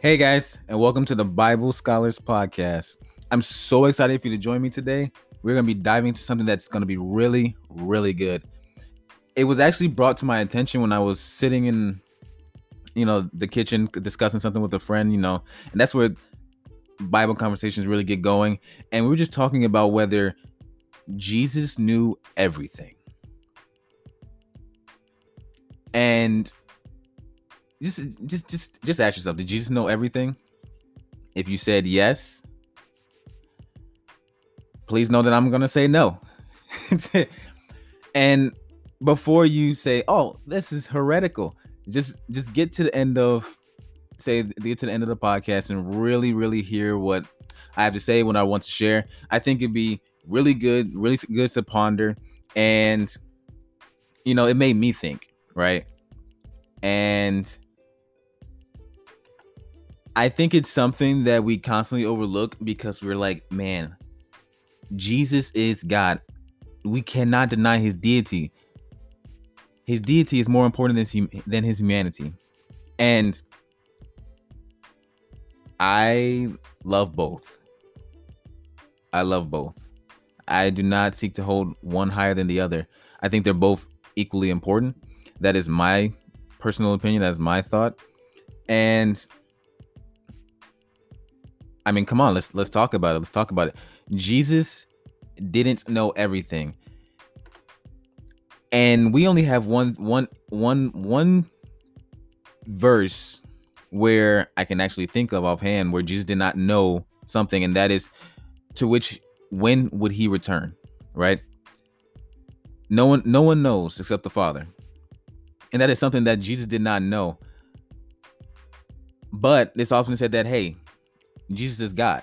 Hey guys, and welcome to the Bible Scholars Podcast. I'm so excited for you to join me today. We're going to be diving into something that's going to be really, really good. It was actually brought to my attention when I was sitting in, you know, the kitchen discussing something with a friend, you know, and that's where Bible conversations really get going. And we were just talking about whether Jesus knew everything. And just just just just ask yourself, did Jesus know everything? If you said yes, please know that I'm to say no. and before you say, "Oh, this is heretical," just just get to the end of say get to the end of the podcast and really really hear what I have to say, what I want to share. I think it'd be really good, really good to ponder, and you know, it made me think, right? And I think it's something that we constantly overlook because we're like, man, Jesus is God. We cannot deny his deity. His deity is more important than, than his humanity. And I love both. I love both. I do not seek to hold one higher than the other. I think they're both equally important. That is my personal opinion. That's my thought. And I mean, come on, let's let's talk about it. Let's talk about it. Jesus didn't know everything. And we only have one one one one verse where I can actually think of offhand where Jesus did not know something, and that is to which when would he return? Right? No one no one knows except the Father. And that is something that Jesus did not know. But it's often said that hey, Jesus is God.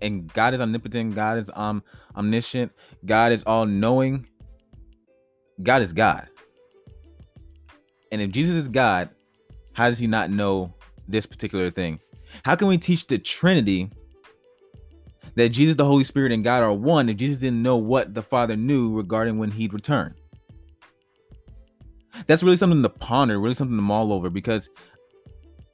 And God is omnipotent, God is um omniscient, God is all knowing. God is God. And if Jesus is God, how does he not know this particular thing? How can we teach the Trinity that Jesus, the Holy Spirit, and God are one if Jesus didn't know what the Father knew regarding when he'd return? That's really something to ponder, really something to mull over because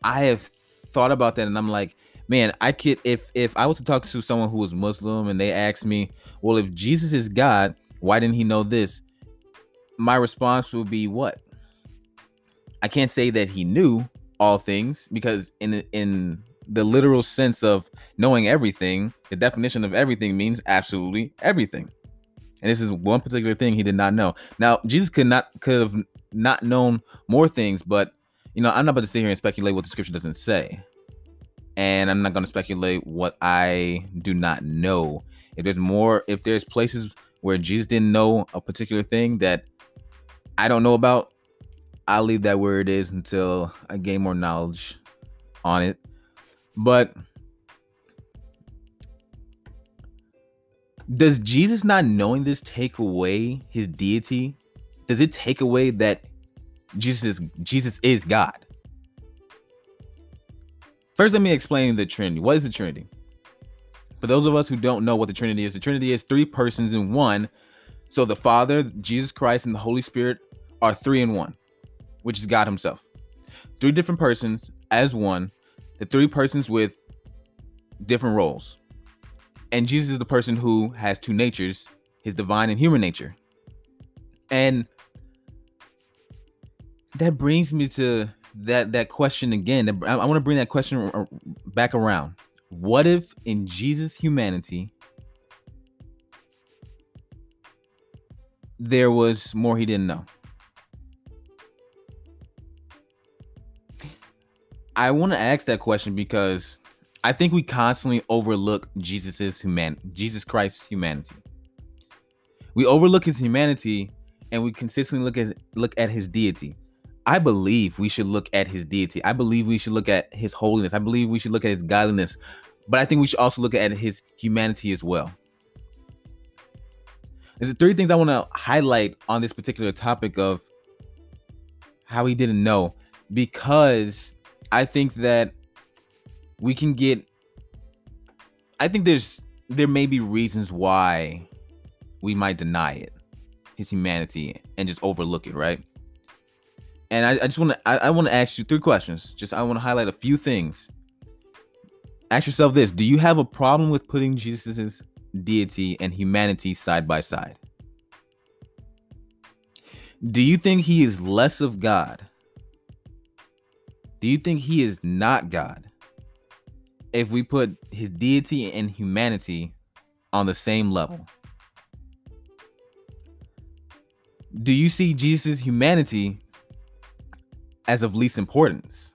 I have thought about that and I'm like, man, I could if if I was to talk to someone who was Muslim and they asked me, well, if Jesus is God, why didn't he know this? My response would be what? I can't say that he knew all things because in in the literal sense of knowing everything, the definition of everything means absolutely everything. And this is one particular thing he did not know. Now, Jesus could not could have not known more things, but you know, I'm not about to sit here and speculate what the scripture doesn't say. And I'm not going to speculate what I do not know. If there's more, if there's places where Jesus didn't know a particular thing that I don't know about, I'll leave that where it is until I gain more knowledge on it. But does Jesus not knowing this take away his deity? Does it take away that Jesus is Jesus is God? First, let me explain the Trinity. What is the Trinity? For those of us who don't know what the Trinity is, the Trinity is three persons in one. So the Father, Jesus Christ, and the Holy Spirit are three in one, which is God Himself. Three different persons as one, the three persons with different roles. And Jesus is the person who has two natures, his divine and human nature. And that brings me to that that question again. I, I want to bring that question back around. What if in Jesus' humanity there was more he didn't know? I want to ask that question because I think we constantly overlook Jesus's human Jesus Christ's humanity. We overlook his humanity and we consistently look at look at his deity. I believe we should look at his deity. I believe we should look at his holiness. I believe we should look at his godliness. But I think we should also look at his humanity as well. There's three things I want to highlight on this particular topic of how he didn't know because I think that we can get I think there's there may be reasons why we might deny it, his humanity, and just overlook it, right? And I, I just want to I, I want to ask you three questions. Just I want to highlight a few things. Ask yourself this: Do you have a problem with putting Jesus's deity and humanity side by side? Do you think he is less of God? Do you think he is not God? If we put his deity and humanity on the same level. Do you see Jesus' humanity as of least importance?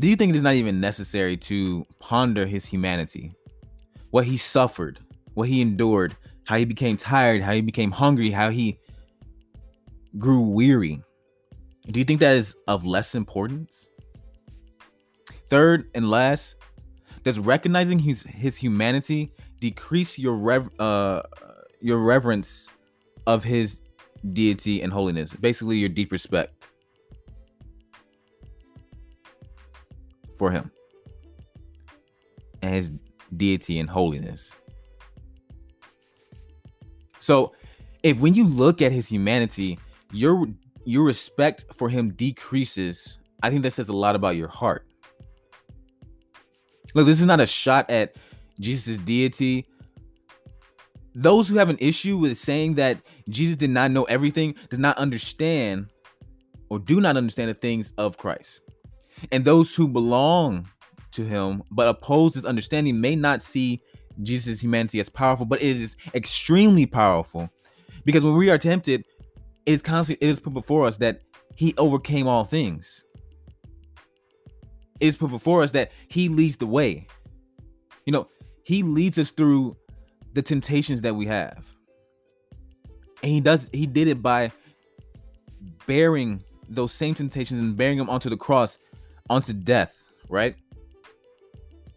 Do you think it is not even necessary to ponder his humanity? What he suffered, what he endured, how he became tired, how he became hungry, how he grew weary. Do you think that is of less importance? Third and last, does recognizing his his humanity decrease your rev uh your reverence of his deity and holiness? Basically, your deep respect for him and his deity and holiness. So, if when you look at his humanity, your your respect for him decreases, I think that says a lot about your heart. Look, this is not a shot at Jesus' deity. Those who have an issue with saying that Jesus did not know everything does not understand or do not understand the things of Christ. And those who belong to him but oppose his understanding may not see Jesus' humanity as powerful, but it is extremely powerful. Because when we are tempted, it is constantly it is put before us that he overcame all things. It is put before us that he leads the way. You know, he leads us through the temptations that we have. And he does he did it by bearing those same temptations and bearing them onto the cross, onto death, right?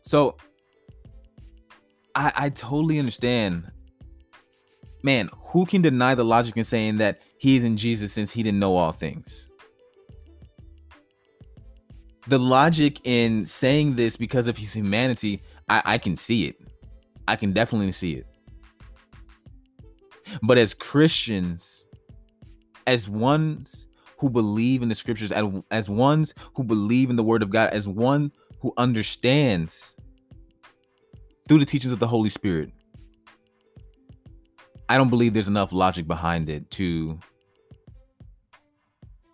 So I I totally understand. Man, who can deny the logic in saying that he is in Jesus since he didn't know all things? The logic in saying this because of his humanity, I, I can see it. I can definitely see it. But as Christians, as ones who believe in the scriptures, as, as ones who believe in the word of God, as one who understands through the teachings of the Holy Spirit, I don't believe there's enough logic behind it to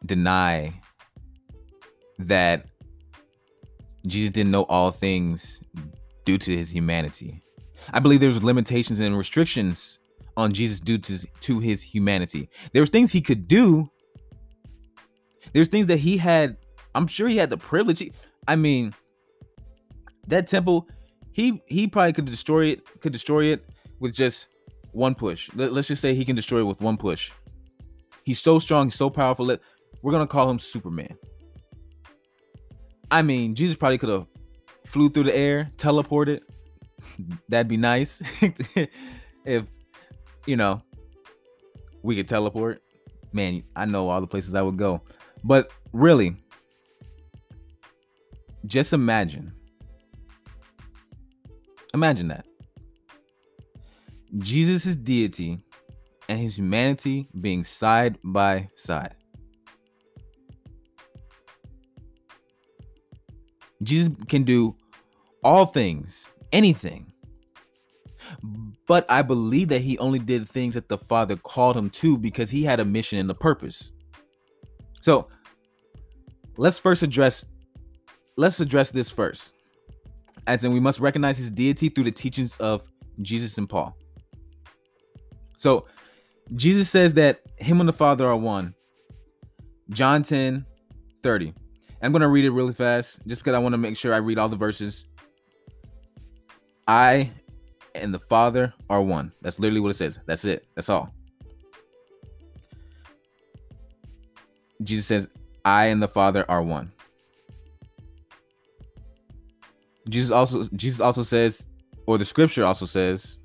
deny that Jesus didn't know all things due to his humanity. I believe there's limitations and restrictions on Jesus due to, to his humanity. There was things he could do. There's things that he had. I'm sure he had the privilege. I mean, that temple, he he probably could destroy it. Could destroy it with just one push. Let, us just say he can destroy it with one push. He's so strong. He's so powerful. Let, we're gonna call him Superman. I mean, Jesus probably could have flew through the air, teleported. That'd be nice if you know we could teleport. Man, I know all the places I would go. But really, just imagine. Imagine that. Jesus' deity and his humanity being side by side. Jesus can do all things, anything. But I believe that he only did things that the Father called him to because he had a mission and a purpose. So let's first address let's address this first. As in we must recognize his deity through the teachings of Jesus and Paul. So Jesus says that him and the Father are one. John 10 30. I'm going to read it really fast just because I want to make sure I read all the verses. I and the Father are one. That's literally what it says. That's it. That's all. Jesus says, I and the Father are one. Jesus also Jesus also says, or the scripture also says,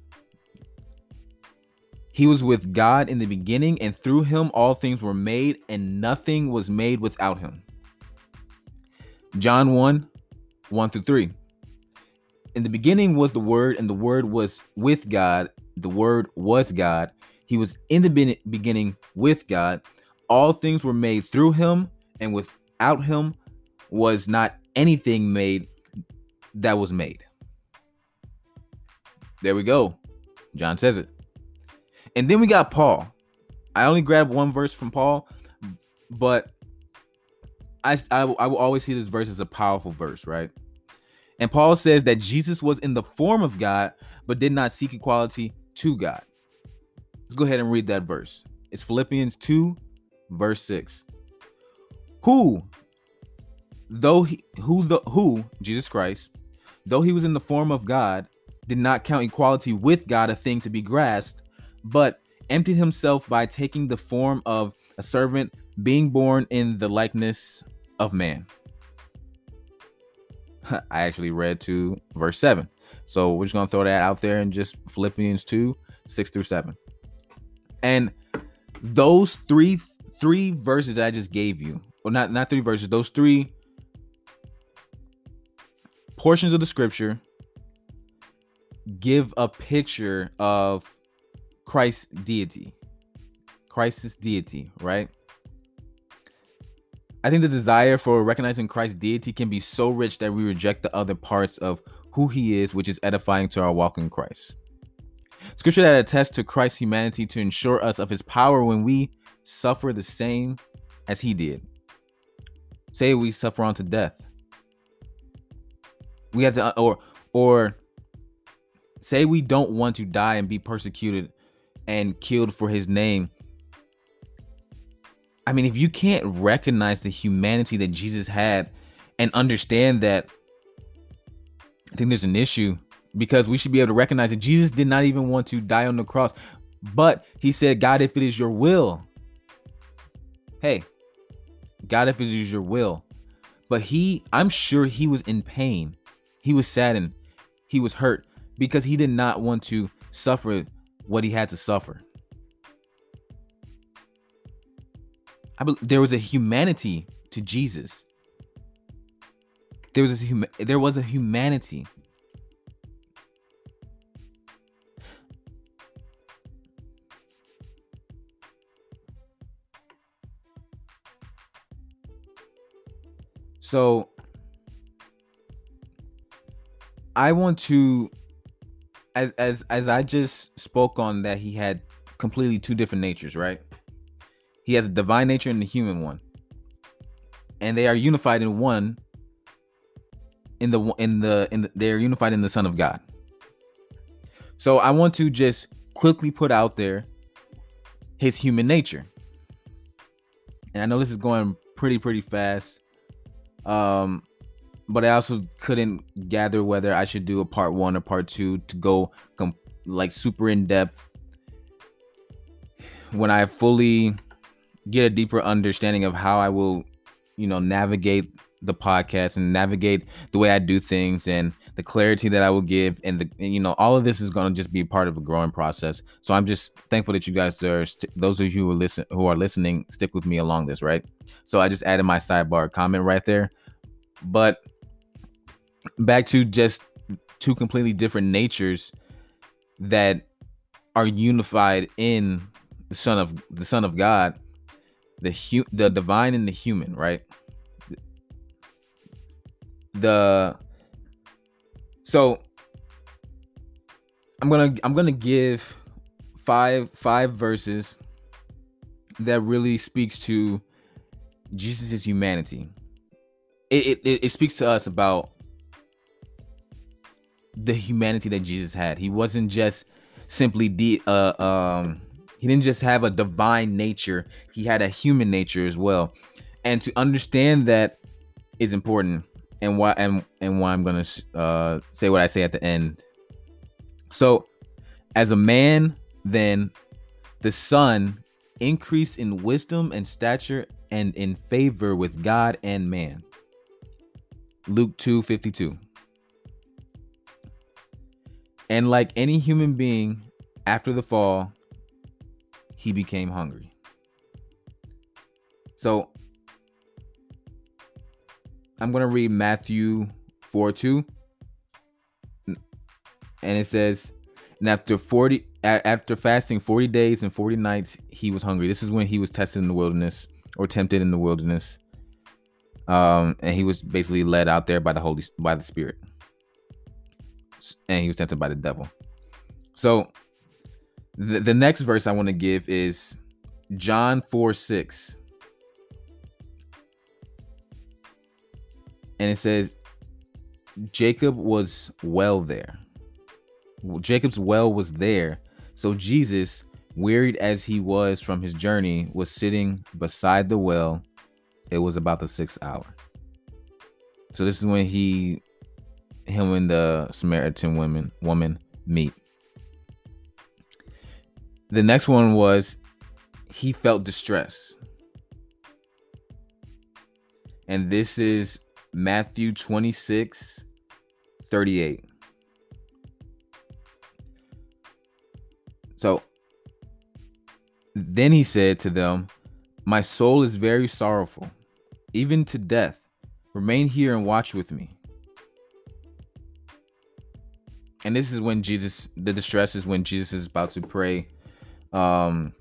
he was with God in the beginning, and through him all things were made, and nothing was made without him. John 1 1 through 3. In the beginning was the Word, and the Word was with God. The Word was God. He was in the beginning with God. all things were made through him, and without him was not anything made that was made. There we go. John says it. And then we got Paul. I only grabbed one verse from Paul, but I, I, I will always see this verse as a powerful verse, right? And Paul says that Jesus was in the form of God, but did not seek equality to God. Let's go ahead and read that verse. It's Philippians 2, verse 6. Who, though he who the who, Jesus Christ, though he was in the form of God, did not count equality with God a thing to be grasped, but emptied himself by taking the form of a servant, being born in the likeness of man. I actually read to verse 7. So we're just going to throw that out there and just Philippians 2 6 through 7. And those three three verses I just gave you, well, not not three verses, those three portions of the scripture give a picture of Christ's deity. Christ's deity, right? I think the desire for recognizing Christ's deity can be so rich that we reject the other parts of who he is, which is edifying to our walk in Christ. Scripture that attests to Christ's humanity to ensure us of his power when we suffer the same as he did. Say we suffer unto death. We have to or or say we don't want to die and be persecuted and killed for his name. I mean, if you can't recognize the humanity that Jesus had and understand that, I think there's an issue because we should be able to recognize that Jesus did not even want to die on the cross, but he said, God, if it is your will, hey, God, if it is your will. But he, I'm sure he was in pain. He was saddened. He was hurt because he did not want to suffer what he had to suffer. I there was a humanity to Jesus. There was a hum- there was a humanity. So I want to as as as I just spoke on that he had completely two different natures, right? He has a divine nature and a human one. And they are unified in one in the in the in the, they're unified in the son of God. So I want to just quickly put out there his human nature. And I know this is going pretty pretty fast. Um but I also couldn't gather whether I should do a part one or part two to go com- like super in depth. When I fully get a deeper understanding of how I will, you know, navigate the podcast and navigate the way I do things and the clarity that I will give and the and, you know all of this is going to just be part of a growing process. So I'm just thankful that you guys are st- those of you who are listen who are listening stick with me along this, right? So I just added my sidebar comment right there. But back to just two completely different natures that are unified in the son of the son of god the hu- the divine and the human right the so i'm gonna i'm gonna give five five verses that really speaks to jesus' humanity it, it, it speaks to us about the humanity that Jesus had. He wasn't just simply the uh um he didn't just have a divine nature, he had a human nature as well. And to understand that is important and why and and why I'm going to uh say what I say at the end. So, as a man, then the son increased in wisdom and stature and in favor with God and man. Luke 2:52. And like any human being, after the fall, he became hungry. So I'm going to read Matthew 4 2. And it says, And after 40, after fasting 40 days and 40 nights, he was hungry. This is when he was tested in the wilderness or tempted in the wilderness. Um, and he was basically led out there by the Holy by the Spirit. And he was tempted by the devil. So the, the next verse I want to give is John 4 6. And it says, Jacob was well there. Jacob's well was there. So Jesus, wearied as he was from his journey, was sitting beside the well. It was about the sixth hour. So this is when he him and the Samaritan woman woman meet. The next one was he felt distress. And this is Matthew 26 38. So then he said to them, My soul is very sorrowful, even to death. Remain here and watch with me. And this is when Jesus, the distress is when Jesus is about to pray um,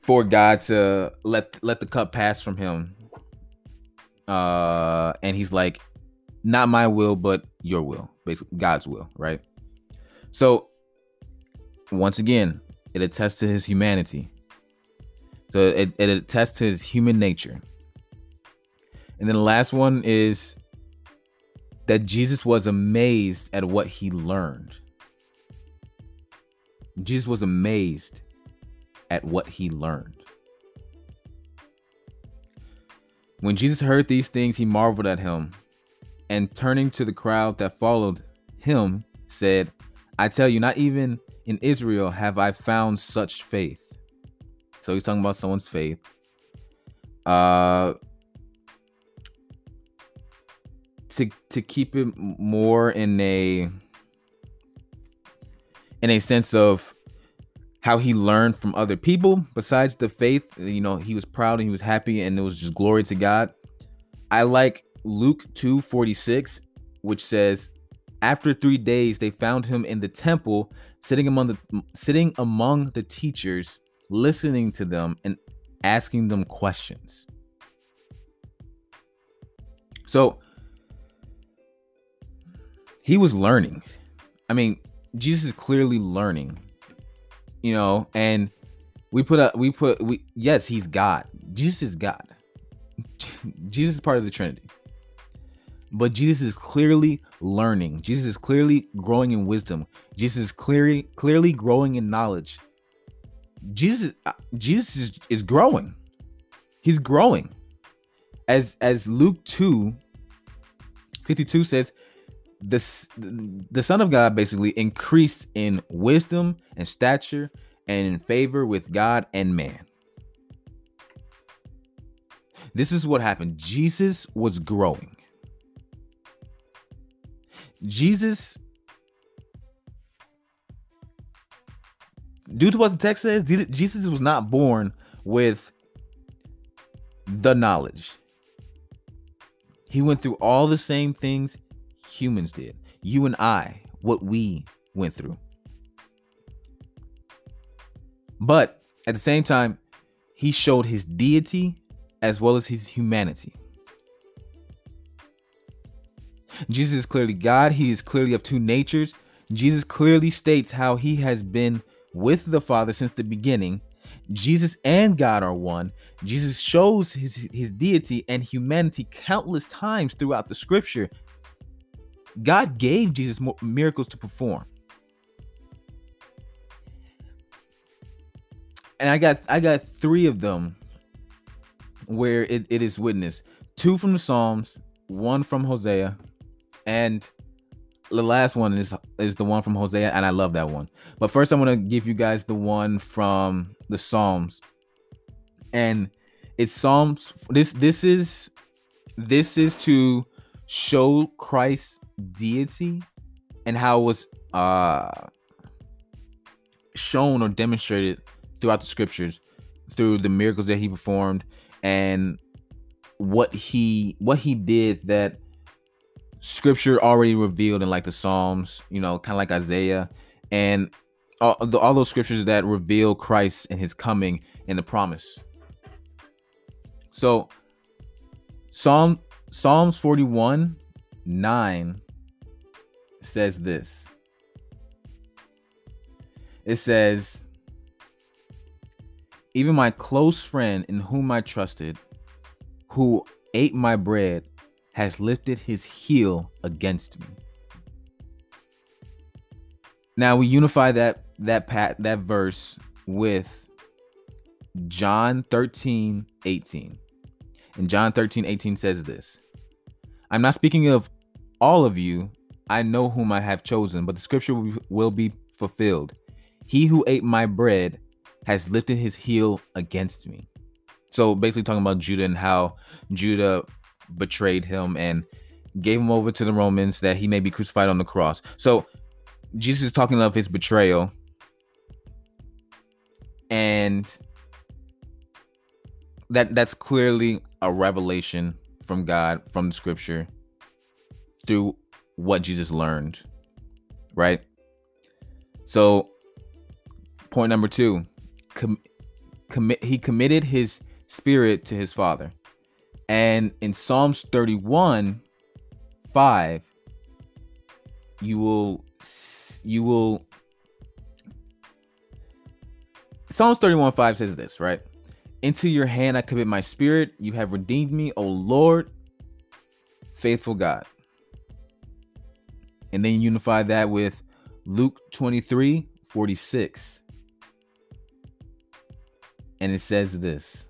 for God to let let the cup pass from him. Uh, and he's like, not my will, but your will, basically God's will, right? So once again, it attests to his humanity. So it, it attests to his human nature. And then the last one is that Jesus was amazed at what he learned. Jesus was amazed at what he learned. When Jesus heard these things, he marveled at him and turning to the crowd that followed him, said, I tell you, not even in Israel have I found such faith. So he's talking about someone's faith. Uh to to keep it more in a in a sense of how he learned from other people besides the faith you know he was proud and he was happy and it was just glory to god i like luke 2 46 which says after three days, they found him in the temple, sitting among the sitting among the teachers, listening to them and asking them questions. So he was learning. I mean, Jesus is clearly learning, you know, and we put up, we put we yes, he's God. Jesus is God. Jesus is part of the Trinity. But Jesus is clearly learning. Jesus is clearly growing in wisdom. Jesus is clearly clearly growing in knowledge. Jesus uh, Jesus is, is growing. He's growing. As as Luke 2 52 says, the, the Son of God basically increased in wisdom and stature and in favor with God and man. This is what happened. Jesus was growing. Jesus, due to what the text says, Jesus was not born with the knowledge. He went through all the same things humans did. You and I, what we went through. But at the same time, he showed his deity as well as his humanity. Jesus is clearly God. He is clearly of two natures. Jesus clearly states how he has been with the Father since the beginning. Jesus and God are one. Jesus shows his, his deity and humanity countless times throughout the scripture. God gave Jesus miracles to perform. And I got I got three of them where it, it is witnessed. Two from the Psalms, one from Hosea, and the last one is is the one from Hosea, and I love that one. But first, I'm gonna give you guys the one from the Psalms, and it's Psalms. This this is this is to show Christ's deity and how it was uh shown or demonstrated throughout the scriptures through the miracles that he performed and what he what he did that scripture already revealed in like the Psalms, you know, kind of like Isaiah and all, all those scriptures that reveal Christ and his coming and the promise. So Psalm Psalms 41 9 says this. It says, Even my close friend in whom I trusted, who ate my bread, has lifted his heel against me. Now we unify that that pat that verse with John 13, 18. And John 13, 18 says this I'm not speaking of all of you. I know whom I have chosen, but the scripture will be fulfilled. He who ate my bread has lifted his heel against me. So basically, talking about Judah and how Judah betrayed him and gave him over to the Romans that he may be crucified on the cross. So Jesus is talking of his betrayal. And that that's clearly a revelation from God from the scripture through what Jesus learned. Right? So point number 2, com- commit he committed his spirit to his father. And in Psalms 31 5 you will you will Psalms 31 5 says this, right? Into your hand I commit my spirit. You have redeemed me, O Lord, faithful God. And then unify that with Luke 23 46. And it says this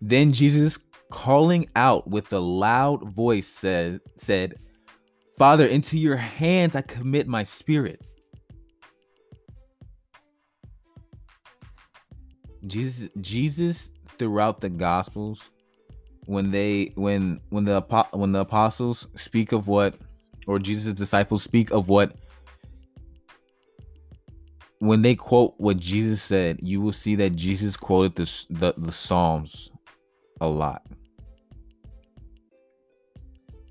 Then Jesus, calling out with a loud voice, said, said Father, into your hands I commit my spirit. Jesus Jesus throughout the gospels when they when when the when the apostles speak of what or Jesus' disciples speak of what when they quote what Jesus said, you will see that Jesus quoted the the, the Psalms a lot.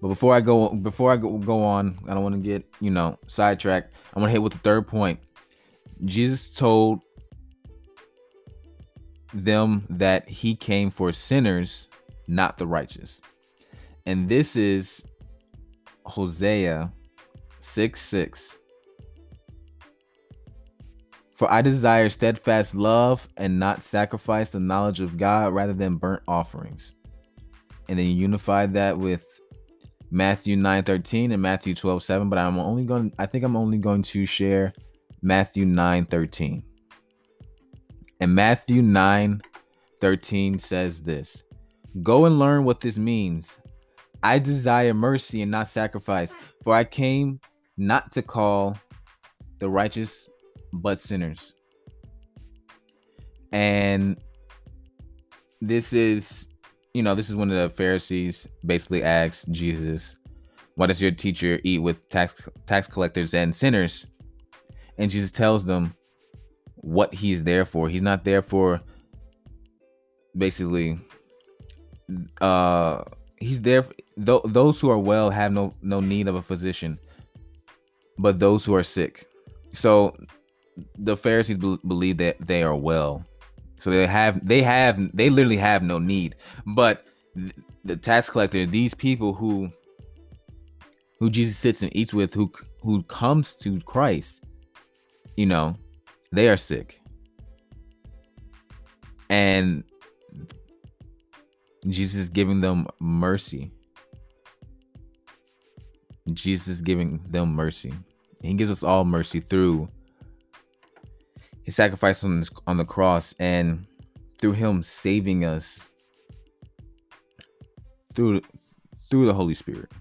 But before I go before I go, go on, I don't want to get, you know, sidetracked. I want to hit with the third point. Jesus told them that he came for sinners, not the righteous. And this is Hosea 6 6. For I desire steadfast love and not sacrifice the knowledge of God rather than burnt offerings. And then you unify that with Matthew 9 13 and Matthew 12 7, but I'm only going I think I'm only going to share Matthew 9 13. And Matthew 9 13 says this Go and learn what this means. I desire mercy and not sacrifice, for I came not to call the righteous, but sinners. And this is you know, this is when the Pharisees basically asked Jesus, "Why does your teacher eat with tax tax collectors and sinners?" And Jesus tells them what he's there for. He's not there for basically uh he's there th- those who are well have no no need of a physician but those who are sick so the pharisees be- believe that they are well so they have they have they literally have no need. But the tax collector, these people who who Jesus sits and eats with, who who comes to Christ, you know, they are sick. And Jesus is giving them mercy. Jesus is giving them mercy. He gives us all mercy through his sacrifice on, on the cross and through him saving us through through the Holy Spirit.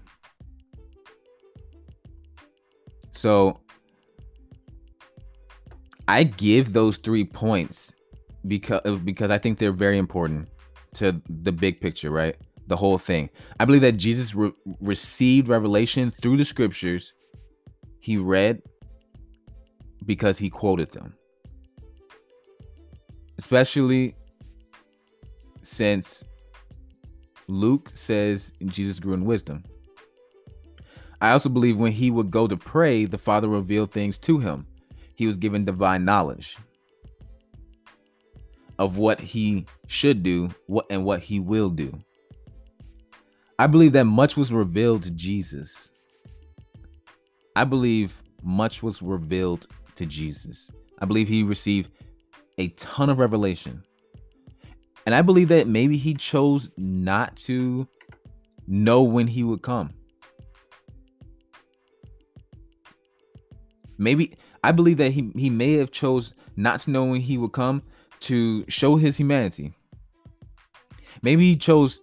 So I give those three points because because I think they're very important to the big picture, right? The whole thing. I believe that Jesus re- received revelation through the scriptures he read because he quoted them especially since Luke says Jesus grew in wisdom. I also believe when he would go to pray, the Father revealed things to him. He was given divine knowledge of what he should do, what and what he will do. I believe that much was revealed to Jesus. I believe much was revealed to Jesus. I believe he received a ton of revelation. And I believe that maybe he chose not to know when he would come. Maybe I believe that he he may have chose not to know when he would come to show his humanity. Maybe he chose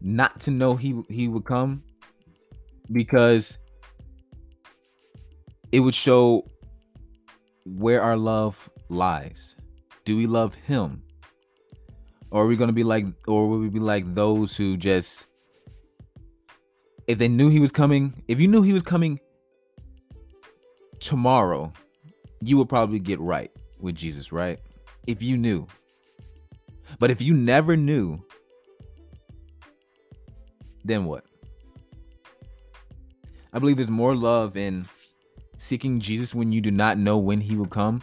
not to know he he would come because it would show where our love lies. Do we love him? Or are we to be like or will we be like those who just if they knew he was coming, if you knew he was coming tomorrow, you would probably get right with Jesus, right? If you knew. But if you never knew, then what? I believe there's more love in seeking Jesus when you do not know when he will come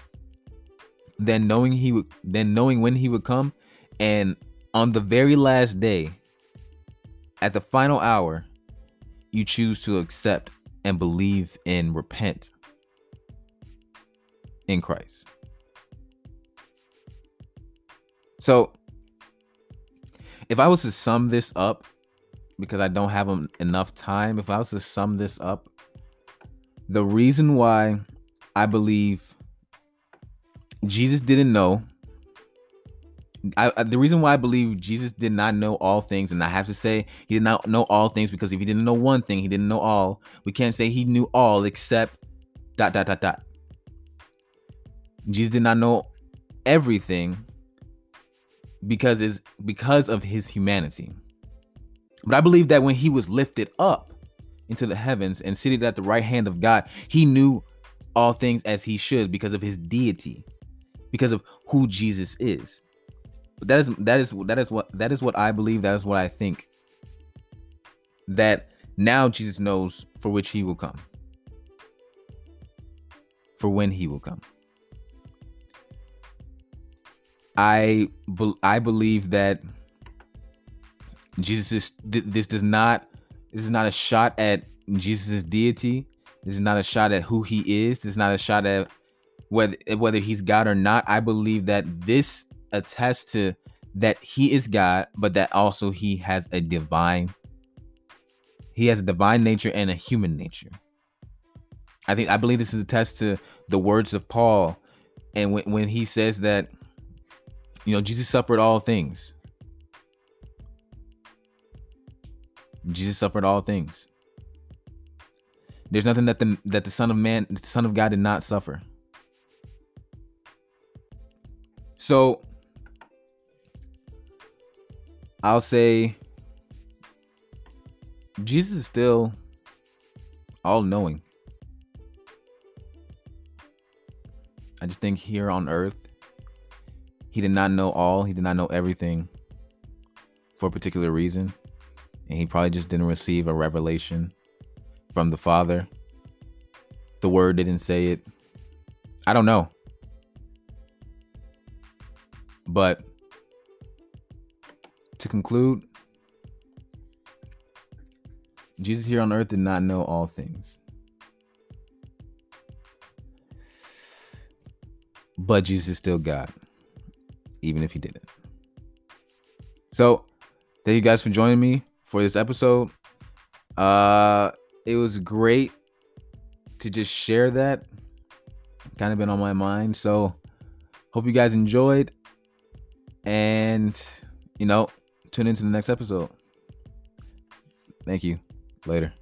than knowing he would than knowing when he would come and on the very last day at the final hour you choose to accept and believe and repent in Christ. So, if I was to sum this up, because I don't have enough time, if I was to sum this up, the reason why I believe Jesus didn't know, I, the reason why I believe Jesus did not know all things, and I have to say he did not know all things because if he didn't know one thing, he didn't know all. We can't say he knew all except dot dot dot dot. Jesus did not know everything because is because of his humanity. But I believe that when he was lifted up into the heavens and seated at the right hand of God, he knew all things as he should because of his deity, because of who Jesus is. But that is that is that is what that is what I believe. That is what I think. That now Jesus knows for which he will come. For when he will come. I be, I believe that Jesus is this does not this is not a shot at Jesus' deity. This is not a shot at who he is. This is not a shot at whether whether he's God or not. I believe that this attests to that he is God, but that also he has a divine he has a divine nature and a human nature. I think I believe this is a test to the words of Paul and when, when he says that you know, Jesus suffered all things. Jesus suffered all things. There's nothing that the that the Son of Man, the Son of God did not suffer. So I'll say Jesus is still all knowing. I just think here on earth, he did not know all, he did not know everything for a particular reason. And he probably just didn't receive a revelation from the Father. The word didn't say it. I don't know. But to conclude, Jesus here on earth did not know all things. But Jesus is still God even if he didn't. So, thank you guys for joining me for this episode. Uh it was great to just share that. Kind of been on my mind. So, hope you guys enjoyed and you know, tune into the next episode. Thank you. Later.